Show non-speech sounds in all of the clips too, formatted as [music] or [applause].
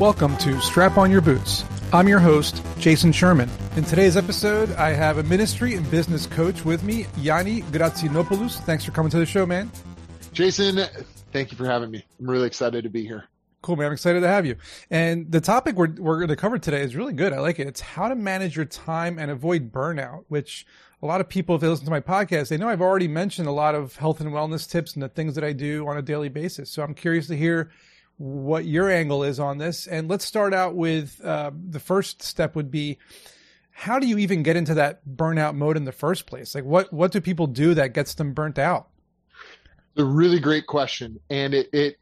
Welcome to Strap On Your Boots. I'm your host, Jason Sherman. In today's episode, I have a ministry and business coach with me, Yanni Gratsinopoulos. Thanks for coming to the show, man. Jason, thank you for having me. I'm really excited to be here. Cool, man. I'm excited to have you. And the topic we're, we're going to cover today is really good. I like it. It's how to manage your time and avoid burnout, which a lot of people, if they listen to my podcast, they know I've already mentioned a lot of health and wellness tips and the things that I do on a daily basis. So I'm curious to hear what your angle is on this. And let's start out with uh, the first step would be how do you even get into that burnout mode in the first place? Like what what do people do that gets them burnt out? It's a really great question, and it, it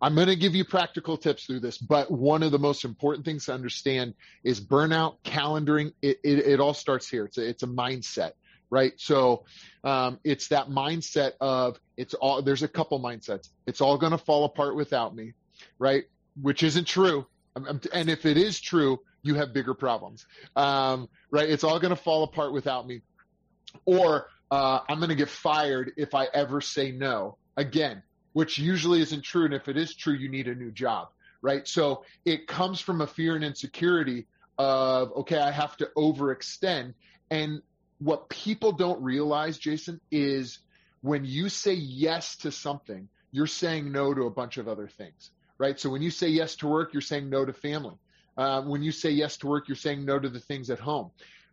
I'm going to give you practical tips through this, but one of the most important things to understand is burnout, calendaring. It, it, it all starts here. It's a, it's a mindset right? So um, it's that mindset of it's all. There's a couple mindsets. It's all going to fall apart without me, right? Which isn't true. and if it is true, you have bigger problems, um, right? It's all going to fall apart without me, or uh, I'm going to get fired if I ever say no again, which usually isn't true. And if it is true, you need a new job, right? So it comes from a fear and insecurity of okay, I have to overextend, and what people don't realize, Jason, is when you say yes to something, you're saying no to a bunch of other things, right? So when you say yes to work, you're saying no to family. Uh, when you say yes to work, you're saying no to the things at home.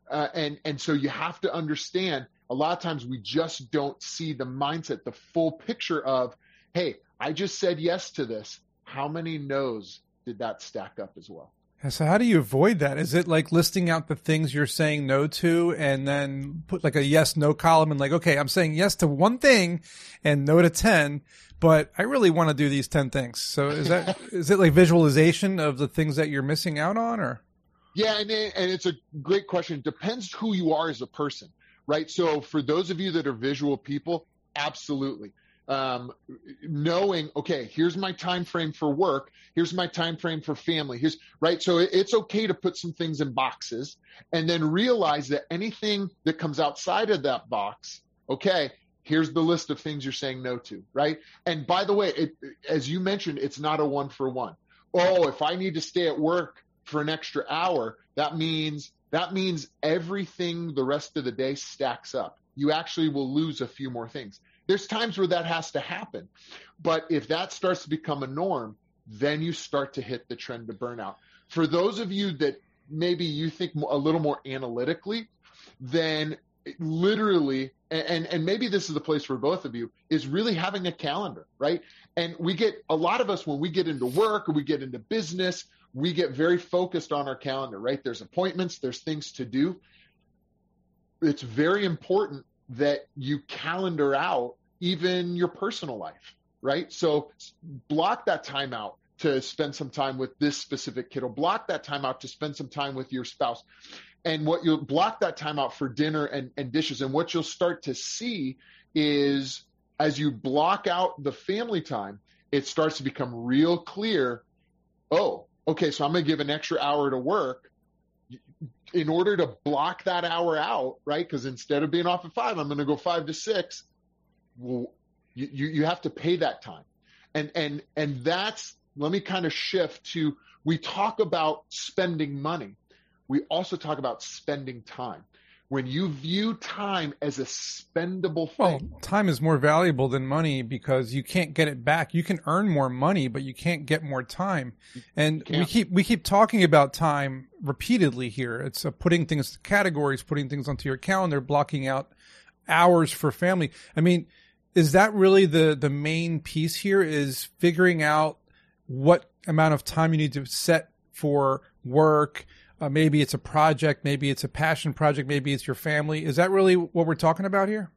Uh, and and so you have to understand. A lot of times we just don't see the mindset, the full picture of, hey, I just said yes to this. How many no's did that stack up as well? So how do you avoid that? Is it like listing out the things you're saying no to and then put like a yes no column and like, okay, I'm saying yes to one thing and no to 10, but I really want to do these 10 things. So is that, [laughs] is it like visualization of the things that you're missing out on or? Yeah. And, and it's a great question. It depends who you are as a person, right? So for those of you that are visual people, absolutely um, knowing okay here's my time frame for work here's my time frame for family here's right? So it, it's okay to put some things in boxes and then realize that anything that comes outside of that box okay here's the list of things you're saying no to right? And by the way it, as you mentioned it's not a one for one. Oh if i need to stay at work for an extra hour that means that means everything the rest of the day stacks up. You actually will lose a few more things there's times where that has to happen. But if that starts to become a norm, then you start to hit the trend of burnout. For those of you that maybe you think a little more analytically, then literally and and maybe this is the place for both of you is really having a calendar right and we get a lot of us when we get into work or we get into business we get very focused on our calendar right there's appointments there's things to do it's very important that you calendar out even your personal life, right? So block that time out to spend some time with this specific kid or Block that time out to spend some time with your spouse. And what you'll block that time out for dinner and, and dishes. And what you'll start to see is as you block out the family time, it starts to become real clear. Oh, okay, so I'm going to give an extra hour to work in order to block that hour out, right? Because instead of being off at five, I'm going to go five to six. Well, you, you have to pay that time. And, and, and that's, let me kind of shift to, we talk about spending money. We also talk about spending time when you view time as a spendable thing. Well, time is more valuable than money because you can't get it back. You can earn more money, but you can't get more time. And we keep we keep talking about time repeatedly here. It's uh, putting things to categories, putting things onto your calendar, blocking out hours for family. I mean, is that really the the main piece here is figuring out what amount of time you need to set for work, uh, maybe it's a project, maybe it's a passion project, maybe it's your family. Is that really what we're talking about here?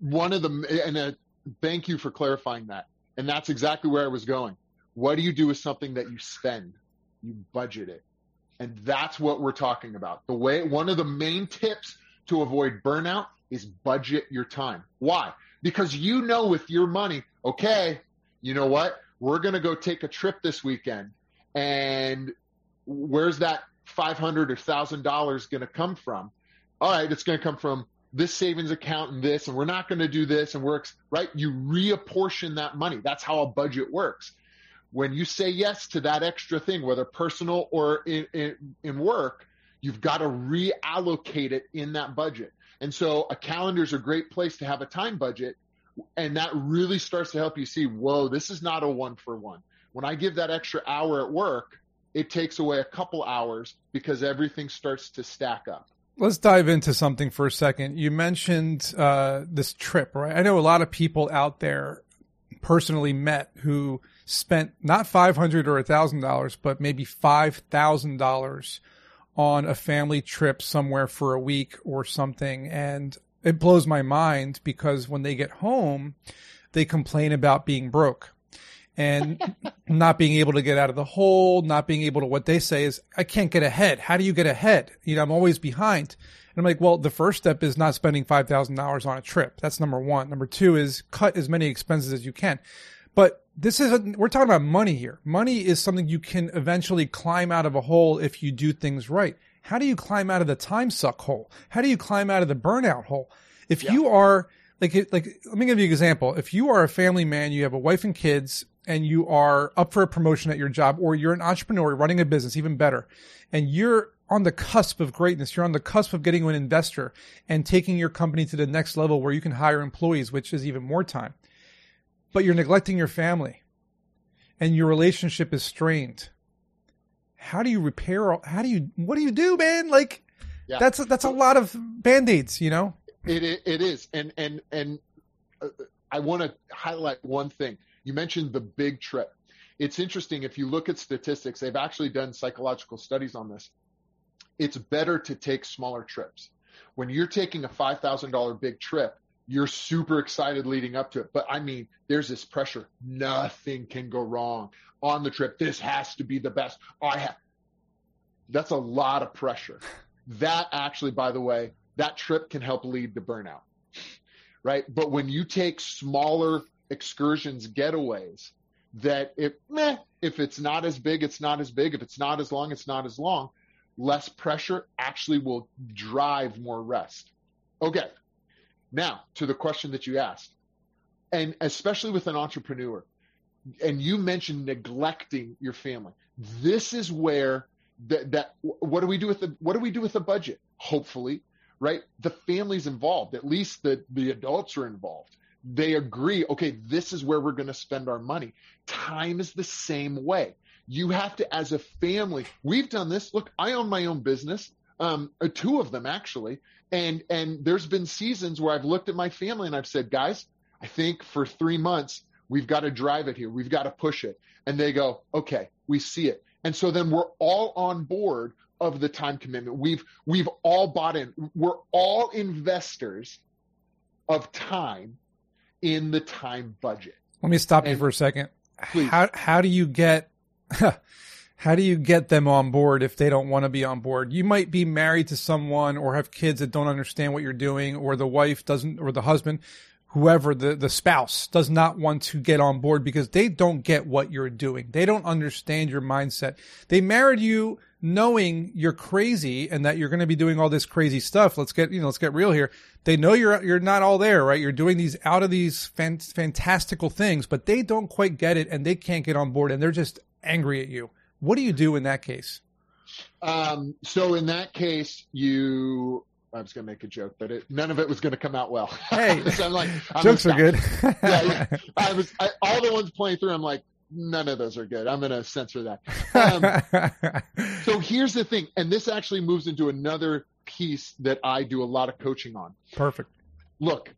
One of the, and uh, thank you for clarifying that. And that's exactly where I was going. What do you do with something that you spend? You budget it. And that's what we're talking about. The way, one of the main tips to avoid burnout is budget your time. Why? Because you know with your money, okay, you know what? We're going to go take a trip this weekend. And where's that 500 or thousand dollars going to come from? All right, it's going to come from this savings account and this, and we're not going to do this and works right. You reapportion that money. That's how a budget works. when you say yes to that extra thing, whether personal or in, in, in work, you've got to reallocate it in that budget. And so a calendar is a great place to have a time budget. And that really starts to help you see, whoa, this is not a one for one. When I give that extra hour at work, it takes away a couple hours because everything starts to stack up. Let's dive into something for a second. You mentioned uh, this trip, right? I know a lot of people out there personally met who spent not five hundred or a thousand dollars, but maybe five thousand dollars on a family trip somewhere for a week or something, and it blows my mind because when they get home, they complain about being broke and not being able to get out of the hole, not being able to, what they say is, I can't get ahead. How do you get ahead? You know, I'm always behind. And I'm like, well, the first step is not spending $5,000 on a trip. That's number one. Number two is cut as many expenses as you can. But this is, a, we're talking about money here. Money is something you can eventually climb out of a hole if you do things right. How do you climb out of the time suck hole? How do you climb out of the burnout hole? If yeah. you are, like, like, let me give you an example. If you are a family man, you have a wife and kids, and you are up for a promotion at your job or you're an entrepreneur running a business, even better, and you're on the cusp of greatness, you're on the cusp of getting an investor and taking your company to the next level where you can hire employees, which is even more time. But you're neglecting your family and your relationship is strained. How do you repair? How do you, what do you do, man? Like, yeah. that's, a, that's a lot of band-aids, you know? It, it is. And, and, and uh, I want to highlight one thing you mentioned the big trip. It's interesting if you look at statistics, they've actually done psychological studies on this. It's better to take smaller trips. When you're taking a $5,000 big trip, you're super excited leading up to it. But I mean, there's this pressure. Nothing can go wrong on the trip. This has to be the best. I have. That's a lot of pressure. [laughs] That actually, by the way, that trip can help lead to burnout, right? But when you take smaller excursions, getaways that if meh, if it's not as big, it's not as big. If it's not as long, it's not as long. Less pressure actually will drive more rest. Okay. Now to the question that you asked, and especially with an entrepreneur, and you mentioned neglecting your family. This is where that, that what do we do with the what do we do with the budget? Hopefully, right? The family's involved. At least the the adults are involved they agree, okay, this is where we're going to spend our money. Time is the same way. You have to, as a family, we've done this. Look, I own my own business, um, uh, two of them actually. And, and there's been seasons where I've looked at my family and I've said, guys, I think for three months, we've got to drive it here. We've got to push it. And they go, okay, we see it. And so then we're all on board of the time commitment. We've, we've all bought in. We're all investors of time in the time budget. Let me stop and, you for a second. Please. How how do you get [laughs] how do you get them on board if they don't want to be on board? You might be married to someone or have kids that don't understand what you're doing or the wife doesn't or the husband whoever the, the spouse does not want to get on board because they don't get what you're doing. They don't understand your mindset. They married you knowing you're crazy and that you're going to be doing all this crazy stuff. Let's get, you know, let's get real here. They know you're, you're not all there, right? You're doing these out of these fan- fantastical things, but they don't quite get it and they can't get on board and they're just angry at you. What do you do in that case? Um, so in that case, you I was going to make a joke, but it, none of it was going to come out well. Hey, [laughs] so I'm like, I'm jokes are good. yeah, yeah, [laughs] I was I, all the ones playing through. I'm like, none of those are good. I'm going to censor that. Um, [laughs] so here's the thing, and this actually moves into another piece that I do a lot of coaching on. Perfect. Look,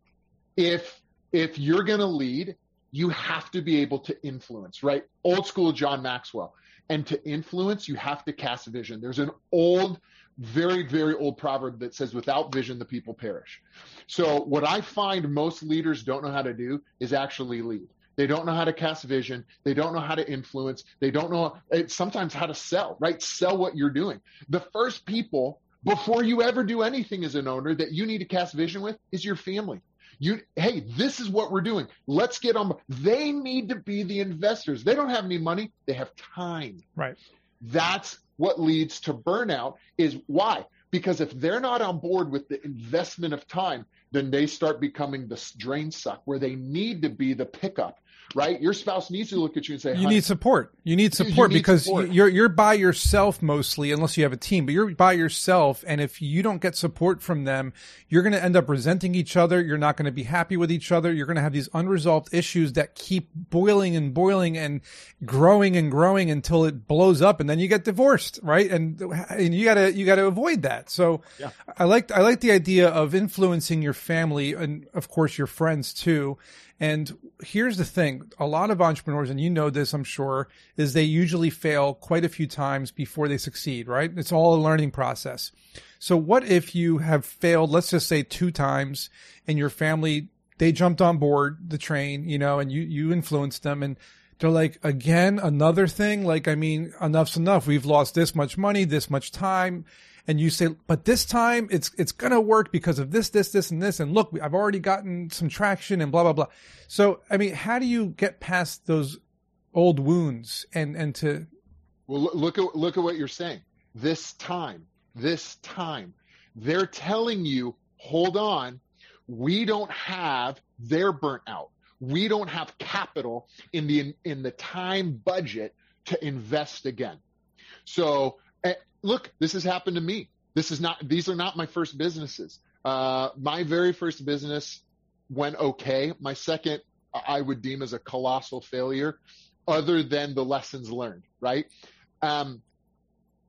if if you're going to lead, you have to be able to influence, right? Old school John Maxwell. And to influence, you have to cast vision. There's an old very, very old proverb that says, without vision, the people perish. So what I find most leaders don't know how to do is actually lead. They don't know how to cast vision. They don't know how to influence. They don't know eh, sometimes how to sell, right? Sell what you're doing. The first people before you ever do anything as an owner that you need to cast vision with is your family. You, hey, this is what we're doing. Let's get on. They need to be the investors. They don't have any money. They have time. Right. That's what leads to burnout is why? Because if they're not on board with the investment of time, then they start becoming the drain suck where they need to be the pickup right? Your spouse needs to look at you and say, "You need support. You need support you, you because support. you're you're by yourself mostly, unless you have a team. But you're by yourself, and if you don't get support from them, you're going to end up resenting each other. You're not going to be happy with each other. You're going to have these unresolved issues that keep boiling and boiling and growing and growing until it blows up, and then you get divorced, right? And and you gotta you gotta avoid that. So yeah. I like I like the idea of influencing your family and of course your friends too and here's the thing a lot of entrepreneurs, and you know this, I'm sure, is they usually fail quite a few times before they succeed, right? It's all a learning process. So, what if you have failed, let's just say two times, and your family, they jumped on board the train, you know, and you, you influenced them and they're like, again, another thing. Like, I mean, enough's enough. We've lost this much money, this much time and you say, but this time it's it's gonna work because of this, this, this, and this, and look, I've already gotten some traction and blah blah blah. So, I mean, how do you get past those old wounds and and to? Well, look at look at what you're saying. This time, this time, they're telling you, hold on, we don't have their burnt out. We don't have capital in the in the time budget to invest again. So eh, look, this has happened to me. This is not, these are not my first businesses. Uh, my very first business went okay. My second, I would deem as a colossal failure, other than the lessons learned, right? Um,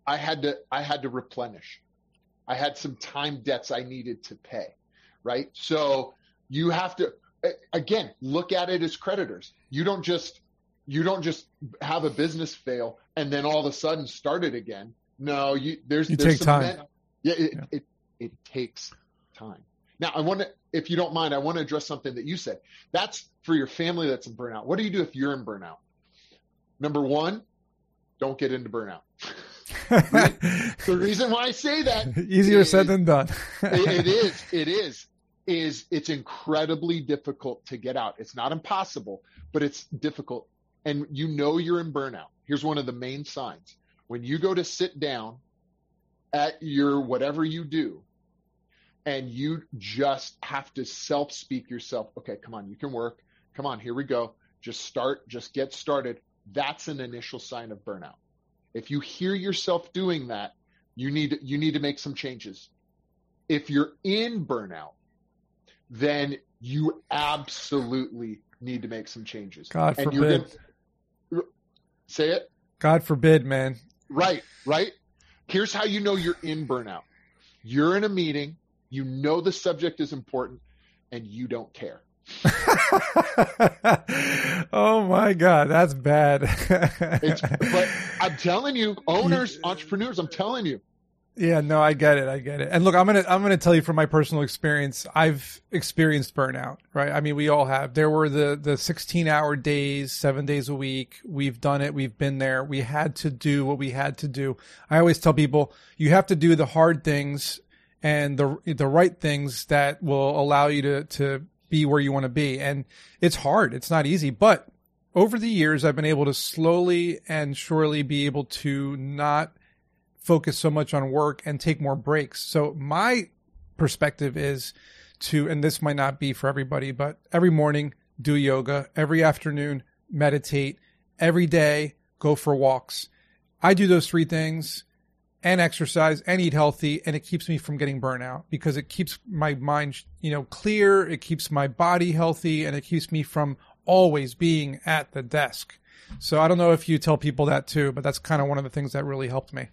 I had to, I had to replenish. I had some time debts I needed to pay, right? So you have to, again, look at it as creditors. You don't just, you don't just have a business fail and then all of a sudden start it again. No, you there's you there's take time. yeah, it, yeah. It, it takes time. Now, I want to, if you don't mind, I want to address something that you said. That's for your family that's in burnout. What do you do if you're in burnout? Number one, don't get into burnout. [laughs] the reason why I say that easier is, said than done. it, it [laughs] is. It is. Is it's incredibly difficult to get out. It's not impossible, but it's difficult. And you know you're in burnout. Here's one of the main signs when you go to sit down at your whatever you do and you just have to self speak yourself okay come on you can work. Come on here we go. Just start just get started. That's an initial sign of burnout. If you hear yourself doing that you need you need to make some changes. If you're in burnout then you absolutely need to make some changes. God and forbid gonna, say it? God forbid man Right, right. Here's how you know you're in burnout. You're in a meeting, you know the subject is important, and you don't care. [laughs] oh my god, that's bad. but I'm telling [laughs] you, owners, entrepreneurs, I'm telling you, yeah, no, I get it. I get it. And look, I'm going to I'm going to tell you from my personal experience, I've experienced burnout, right? I mean, we all have. There were the the 16-hour days, 7 days a week. We've done it. We've been there. We had to do what we had to do. I always tell people, you have to do the hard things and the the right things that will allow you to to be where you want to be. And it's hard. It's not easy, but over the years I've been able to slowly and surely be able to not focus so much on work and take more breaks. So my perspective is to, and this might not be for everybody, but every morning do yoga, every afternoon meditate, every day go for walks. I do those three things and exercise and eat healthy and it keeps me from getting burnout because it keeps my mind, you know, clear. It keeps my body healthy and it keeps me from always being at the desk. So I don't know if you tell people that too, but that's kind of one of the things that really helped me.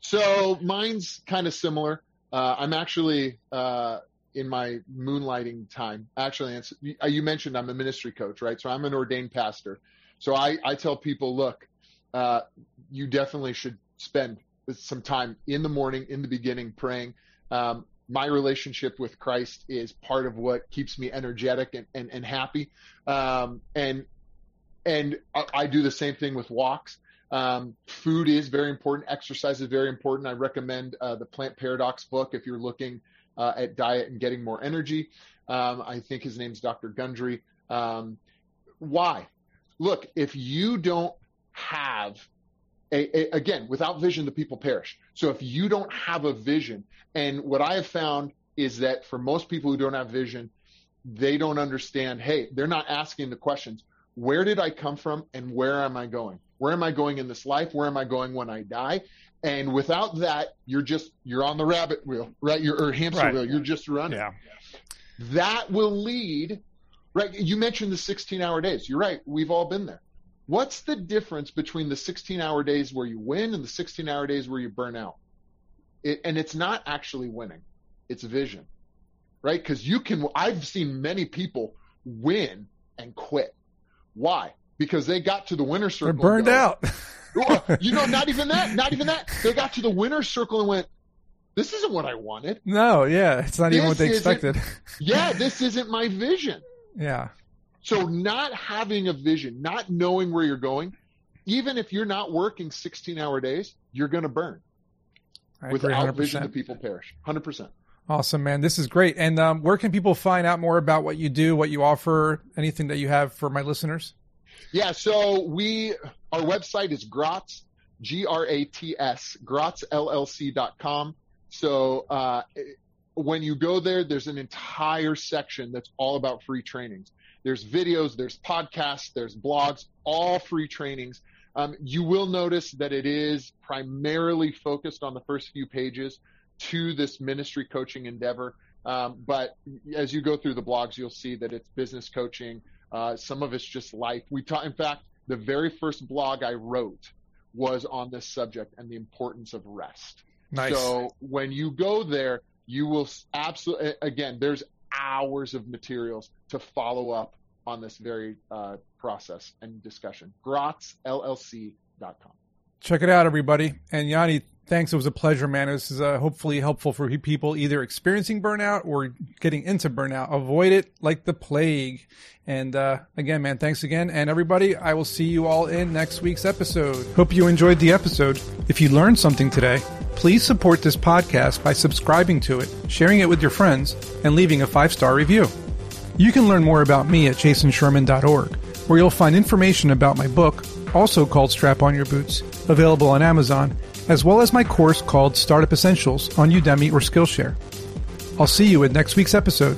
So mine's kind of similar. Uh, I'm actually uh, in my moonlighting time. Actually, uh, you mentioned I'm a ministry coach, right? So I'm an ordained pastor. So I, I tell people, look, uh, you definitely should spend some time in the morning, in the beginning, praying. Um, my relationship with Christ is part of what keeps me energetic and, and, and happy. Um, and and I, I do the same thing with walks. Um, food is very important. Exercise is very important. I recommend uh, the Plant Paradox book if you're looking uh, at diet and getting more energy. Um, I think his name's Dr. Gundry. Um, why? Look, if you don't have a, a, again, without vision, the people perish. So if you don't have a vision, and what I have found is that for most people who don't have vision, they don't understand. Hey, they're not asking the questions. Where did I come from and where am I going? Where am I going in this life? Where am I going when I die? And without that, you're just you're on the rabbit wheel, right? You're or hamster right. wheel. You're just running. Yeah. That will lead, right? You mentioned the 16 hour days. You're right. We've all been there. What's the difference between the 16 hour days where you win and the 16 hour days where you burn out? It, and it's not actually winning. It's vision, right? Cause you can, I've seen many people win and quit. Why? Because they got to the winner's circle. They're burned out. [laughs] you know, not even that, not even that. They got to the winner's circle and went, this isn't what I wanted. No, yeah, it's not this even what they expected. [laughs] yeah, this isn't my vision. Yeah. So not having a vision, not knowing where you're going, even if you're not working 16 hour days, you're going to burn. I Without 100%. vision, the people perish. 100%. Awesome, man. This is great. And um, where can people find out more about what you do, what you offer, anything that you have for my listeners? Yeah, so we, our website is Gratz, G R A T S, GratzLLC.com. So uh, when you go there, there's an entire section that's all about free trainings. There's videos, there's podcasts, there's blogs, all free trainings. Um, you will notice that it is primarily focused on the first few pages to this ministry coaching endeavor. Um, but as you go through the blogs, you'll see that it's business coaching. Uh, some of it's just life. We talk, in fact, the very first blog I wrote was on this subject and the importance of rest. Nice. So when you go there, you will absolutely, again, there's hours of materials to follow up on this very uh, process and discussion. GratzLLC.com. Check it out, everybody. And Yanni, thanks. It was a pleasure, man. This is uh, hopefully helpful for people either experiencing burnout or getting into burnout. Avoid it like the plague. And uh, again, man, thanks again. And everybody, I will see you all in next week's episode. Hope you enjoyed the episode. If you learned something today, please support this podcast by subscribing to it, sharing it with your friends, and leaving a five star review. You can learn more about me at jasonsherman.org, where you'll find information about my book, also called Strap On Your Boots, available on Amazon, as well as my course called Startup Essentials on Udemy or Skillshare. I'll see you in next week's episode.